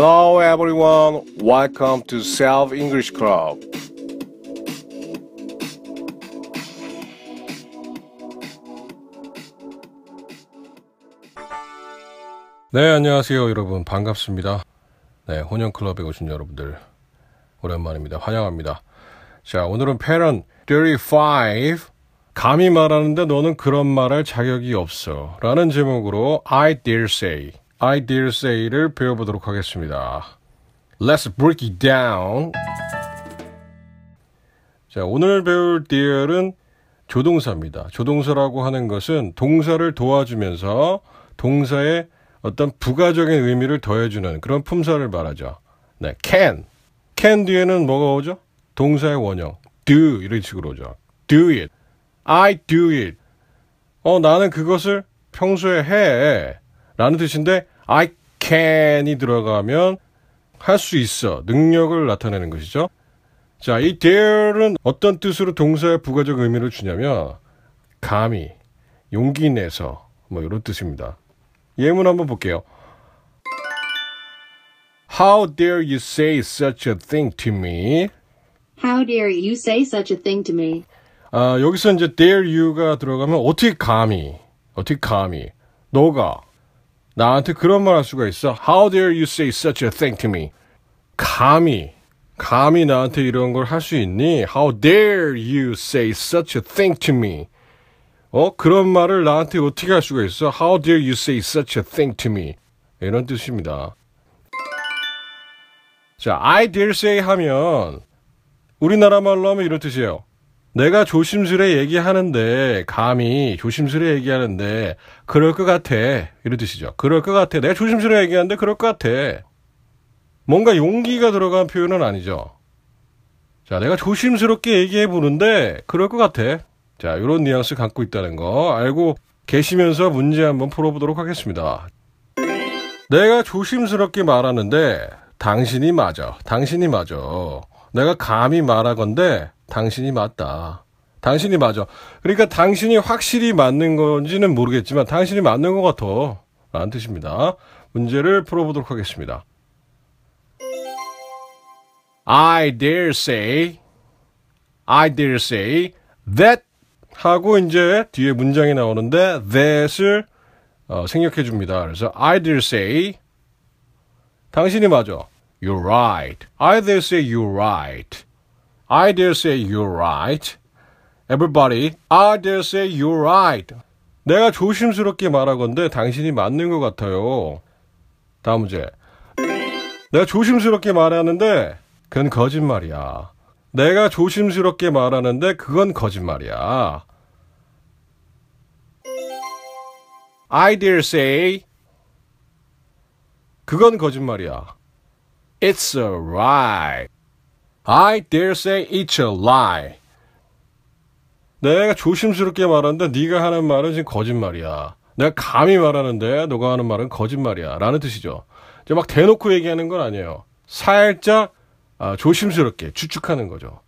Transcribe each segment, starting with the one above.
Hello everyone. Welcome to Self English Club. 네, 안녕하세요, 여러분. 반갑습니다. 네, 혼영 클럽에 오신 여러분들 오랜만입니다. 환영합니다. 자, 오늘은 패런 35 감히 말하는데 너는 그런 말할 자격이 없어. 라는 제목으로 I dare say, I dare say를 배워보도록 하겠습니다. Let's break it down. 자, 오늘 배울 dare은 조동사입니다. 조동사라고 하는 것은 동사를 도와주면서 동사에 어떤 부가적인 의미를 더해주는 그런 품사를 말하죠. 네, can. can 뒤에는 뭐가 오죠? 동사의 원형. do 이런 식으로 오죠. do it. I do it. 어, 나는 그것을 평소에 해. 라는 뜻인데, I can이 들어가면 할 수 있어. 능력을 나타내는 것이죠. 자, 이 dare는 어떤 뜻으로 동사의 부가적 의미를 주냐면, 감히, 용기 내서, 뭐, 이런 뜻입니다. 예문 한번 볼게요. How dare you say such a thing to me? How dare you say such a thing to me? 아, 여기서 이제 dare you가 들어가면 어떻게 감히, 어떻게 감히, 너가 나한테 그런 말 할 수가 있어? How dare you say such a thing to me? 감히, 감히 나한테 이런 걸 할 수 있니? How dare you say such a thing to me? 어? 그런 말을 나한테 어떻게 할 수가 있어? How dare you say such a thing to me? 이런 뜻입니다. 자, I dare say 하면 우리나라 말로 하면 이런 뜻이에요. 내가 조심스레 얘기하는데 감히 조심스레 얘기하는데 그럴 것 같아 이런 뜻이죠. 그럴 것 같아. 내가 조심스레 얘기하는데 그럴 것 같아. 뭔가 용기가 들어간 표현은 아니죠. 자, 내가 조심스럽게 얘기해 보는데 그럴 것 같아. 자, 이런 뉘앙스 갖고 있다는 거 알고 계시면서 문제 한번 풀어보도록 하겠습니다. 내가 조심스럽게 말하는데 당신이 맞아. 당신이 맞아. 내가 감히 말하건데 당신이 맞다. 당신이 맞아. 그러니까 당신이 확실히 맞는 건지는 모르겠지만 당신이 맞는 것 같아. 라는 뜻입니다. 문제를 풀어보도록 하겠습니다. I dare say, I dare say that 하고 이제 뒤에 문장이 나오는데 that을 어, 생략해 줍니다. 그래서 I dare say 당신이 맞아. You're right. I dare say you're right. I dare say you're right. Everybody, I dare say you're right. 내가 조심스럽게 말하건데 당신이 맞는 것 같아요. 다음 문제. 내가 조심스럽게 말하는데 그건 거짓말이야. 내가 조심스럽게 말하는데 그건 거짓말이야. I dare say 그건 거짓말이야. It's a lie. I dare say it's a lie. 내가 조심스럽게 말하는데 네가 하는 말은 지금 거짓말이야. 내가 감히 말하는데 너가 하는 말은 거짓말이야. 라는 뜻이죠. 이제 막 대놓고 얘기하는 건 아니에요. 살짝 아, 조심스럽게 추측하는 거죠.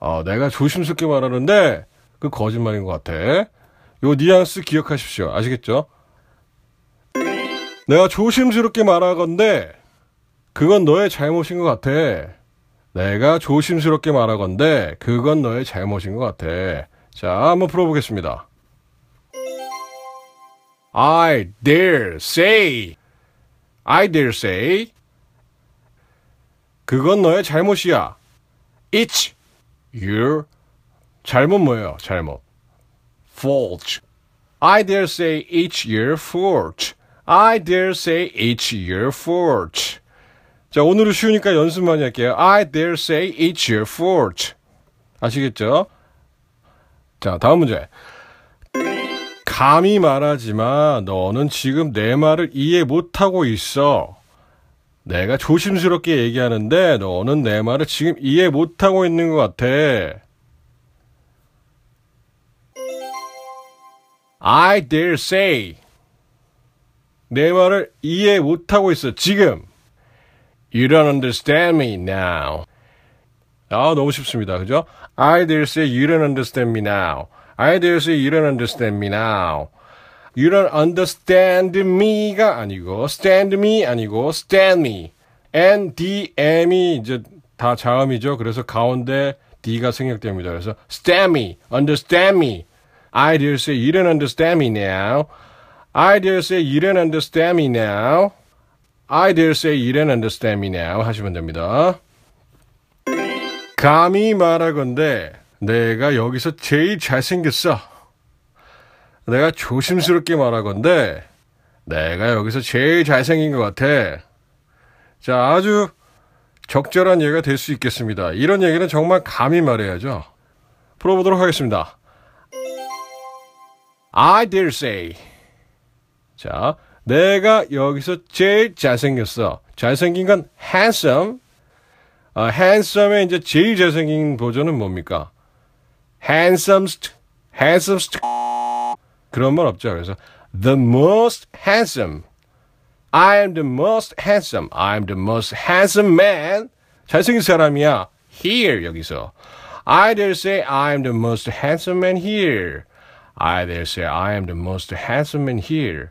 어, 내가 조심스럽게 말하는데 그 거짓말인 것 같아. 요 뉘앙스 기억하십시오. 아시겠죠? 내가 조심스럽게 말하건데 그건 너의 잘못인 것 같아. 내가 조심스럽게 말하건데 그건 너의 잘못인 것 같아. 자, 한번 풀어보겠습니다. I dare say. I dare say. 그건 너의 잘못이야. It's your 잘못 뭐예요? 잘못. fault. I dare say it's your fault. I dare say it's your fault. 자, 오늘은 쉬우니까 연습 많이 할게요. I dare say it's your fault. 아시겠죠? 자, 다음 문제. 감히 말하지만 너는 지금 내 말을 이해 못하고 있어. 내가 조심스럽게 얘기하는데 너는 내 말을 지금 이해 못하고 있는 것 같아. I dare say. 내 말을 이해 못하고 있어, 지금. You don't understand me now. 아, 너무 쉽습니다. 그죠? I dare say you don't understand me now. I dare say you don't understand me now. You don't understand me가 아니고 stand me 아니고 stand me. N, D, M이 이제 다 자음이죠. 그래서 가운데 D가 생략됩니다. 그래서 STEMmy, understand me. I dare say you don't understand me now. I dare say you don't understand me now. I dare say you don't understand me now 하시면 됩니다. 감히 말하건대 내가 여기서 제일 잘생겼어. 내가 조심스럽게 말하건대 내가 여기서 제일 잘생긴 것 같아. 자, 아주 적절한 예가 될 수 있겠습니다. 이런 얘기는 정말 감히 말해야죠. 풀어보도록 하겠습니다. I dare say. 자, 내가 여기서 제일 잘생겼어. 잘생긴 건 handsome. 아, handsome의 이제 제일 잘생긴 버전은 뭡니까? handsomest, handsomest. 그런 말 없죠. 그래서 the most handsome. I am the most handsome. I am the most handsome man. 잘생긴 사람이야. Here 여기서. I dare say I am the most handsome man here. I dare say I am the most handsome man here.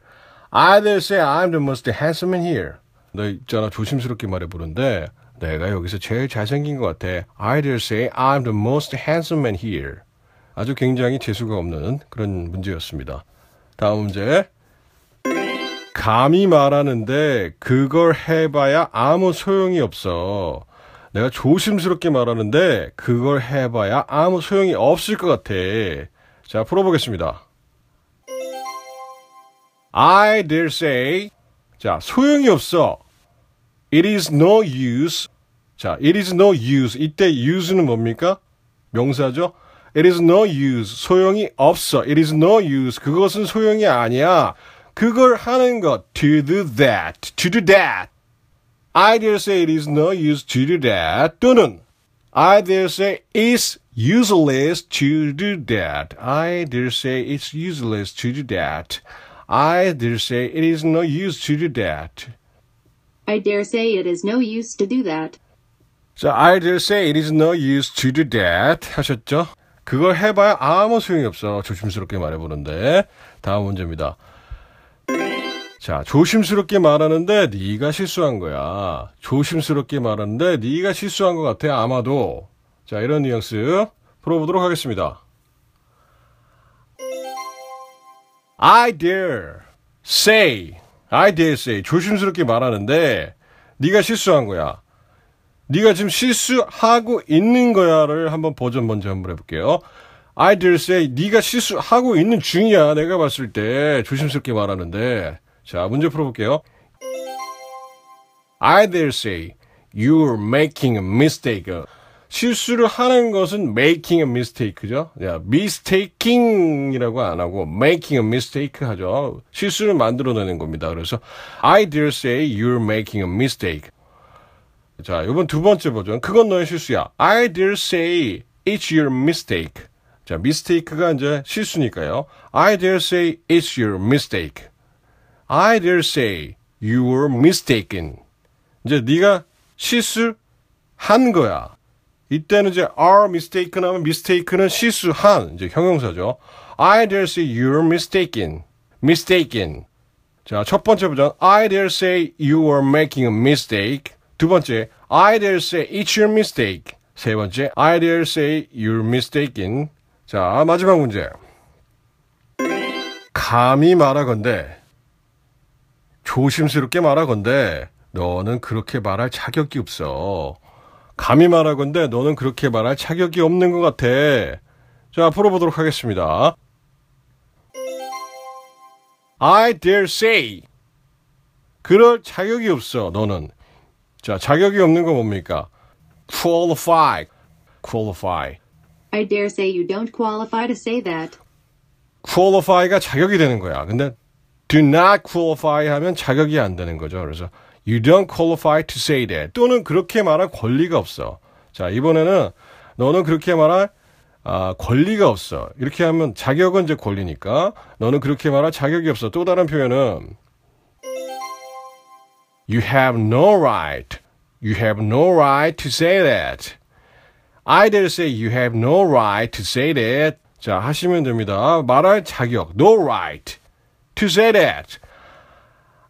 I dare say I am the most handsome man here. 너 있잖아 조심스럽게 말해보는데 내가 여기서 제일 잘생긴 것 같아. I dare say I am the most handsome man here. 아주 굉장히 재수가 없는 그런 문제였습니다. 다음 문제. 감히 말하는데 그걸 해봐야 아무 소용이 없어. 내가 조심스럽게 말하는데 그걸 해봐야 아무 소용이 없을 것 같아. 자, 풀어보겠습니다. I dare say. 자, 소용이 없어. It is no use. 자, it is no use. 이때 use는 뭡니까? 명사죠? It is no use. 소용이 없어. It is no use. 그것은 소용이 아니야. 그걸 하는 것. To do that. To do that. I dare say it is no use to do that. 또는 I dare say it's useless to do that. I dare say it's useless to do that. I dare say it is no use to do that. I dare say it is no use to do that. 자, I dare say it is no use to do that 하셨죠? 그걸 해봐야 아무 소용이 없어. 조심스럽게 말해보는데 다음 문제입니다. 자, 조심스럽게 말하는데 네가 실수한 거야. 조심스럽게 말하는데 네가 실수한 것 같아. 아마도. 자, 이런 뉘앙스 풀어보도록 하겠습니다. I dare say, I dare say 조심스럽게 말하는데 네가 실수한 거야. 네가 지금 실수하고 있는 거야를 한번 버전 먼저 한번 해볼게요. I dare say 네가 실수하고 있는 중이야. 내가 봤을 때 조심스럽게 말하는데 자 문제 풀어볼게요. I dare say you're making a mistake. 실수를 하는 것은 making a mistake죠. 야, mistaking이라고 안 하고 making a mistake 하죠. 실수를 만들어내는 겁니다. 그래서 I dare say you're making a mistake. 자, 이번 두 번째 버전. 그건 너의 실수야. I dare say it's your mistake. 자, mistake가 이제 실수니까요. I dare say it's your mistake. I dare say you were mistaken. 이제 네가 실수한 거야. 이때는 이제 are mistaken 하면 mistaken은 실수한 이제 형용사죠. I dare say you're mistaken. mistaken. 자, 첫 번째 버전 I dare say you are making a mistake. 두 번째 I dare say it's your mistake. 세 번째 I dare say you're mistaken. 자, 마지막 문제. 감히 말하건대 조심스럽게 말하건대 너는 그렇게 말할 자격이 없어. 감히 말하건대 너는 그렇게 말할 자격이 없는 것 같아. 자, 풀어보도록 하겠습니다. I dare say. 그럴 자격이 없어, 너는. 자, 자격이 없는 건 뭡니까? qualify. qualify. I dare say you don't qualify to say that. qualify가 자격이 되는 거야. 근데 do not qualify 하면 자격이 안 되는 거죠. 그래서 you don't qualify to say that. 또는 그렇게 말할 권리가 없어. 자, 이번에는 너는 그렇게 말할 아, 권리가 없어. 이렇게 하면 자격은 이제 권리니까 너는 그렇게 말할 자격이 없어. 또 다른 표현은 You have no right. You have no right to say that. I dare say you have no right to say that. 자, 하시면 됩니다. 말할 자격. No right to say that.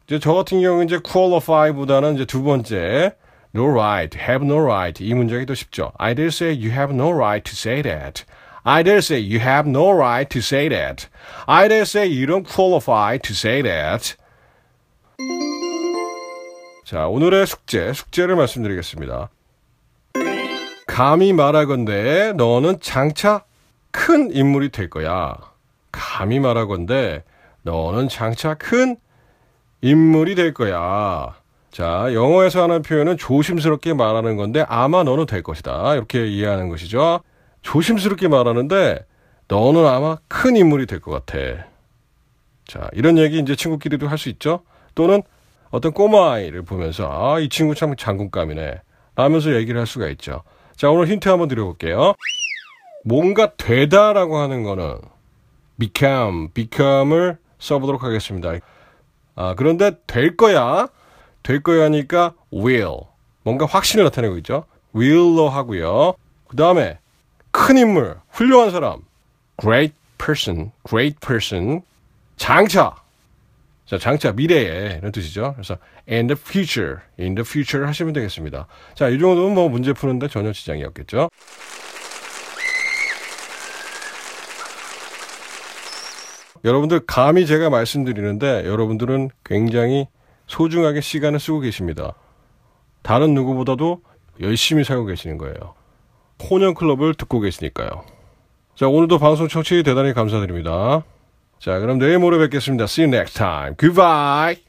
이제 저 같은 경우는 이제 qualify보다는 이제 두 번째 no right, have no right 이 문장이 더 쉽죠. I dare say you have no right to say that. I dare say you have no right to say that. I dare say you don't qualify to say that. 자, 오늘의 숙제, 숙제를 말씀드리겠습니다. 감히 말하건대 너는 장차 큰 인물이 될 거야. 감히 말하건대 너는 장차 큰 인물이 될 거야. 자, 영어에서 하는 표현은 조심스럽게 말하는 건데 아마 너는 될 것이다. 이렇게 이해하는 것이죠. 조심스럽게 말하는데 너는 아마 큰 인물이 될 것 같아. 자, 이런 얘기 이제 친구끼리도 할 수 있죠. 또는 어떤 꼬마 아이를 보면서 아, 이 친구 참 장군감이네. 하면서 얘기를 할 수가 있죠. 자, 오늘 힌트 한번 드려볼게요. 뭔가 되다라고 하는 거는 become, become을 써보도록 하겠습니다. 아, 그런데 될 거야. 될 거야 하니까 will. 뭔가 확신을 나타내고 있죠. will로 하고요. 그 다음에 큰 인물, 훌륭한 사람. great person, great person. 장차. 자, 장차, 미래에 이런 뜻이죠. 그래서 in the future, in the future 하시면 되겠습니다. 자, 이 정도면 뭐 문제 푸는데 전혀 지장이 없겠죠. 여러분들 감히 제가 말씀드리는데 여러분들은 굉장히 소중하게 시간을 쓰고 계십니다. 다른 누구보다도 열심히 살고 계시는 거예요. 혼연 클럽을 듣고 계시니까요. 자, 오늘도 방송 청취 대단히 감사드립니다. 자, 그럼 내일 모레 뵙겠습니다. See you next time. Goodbye.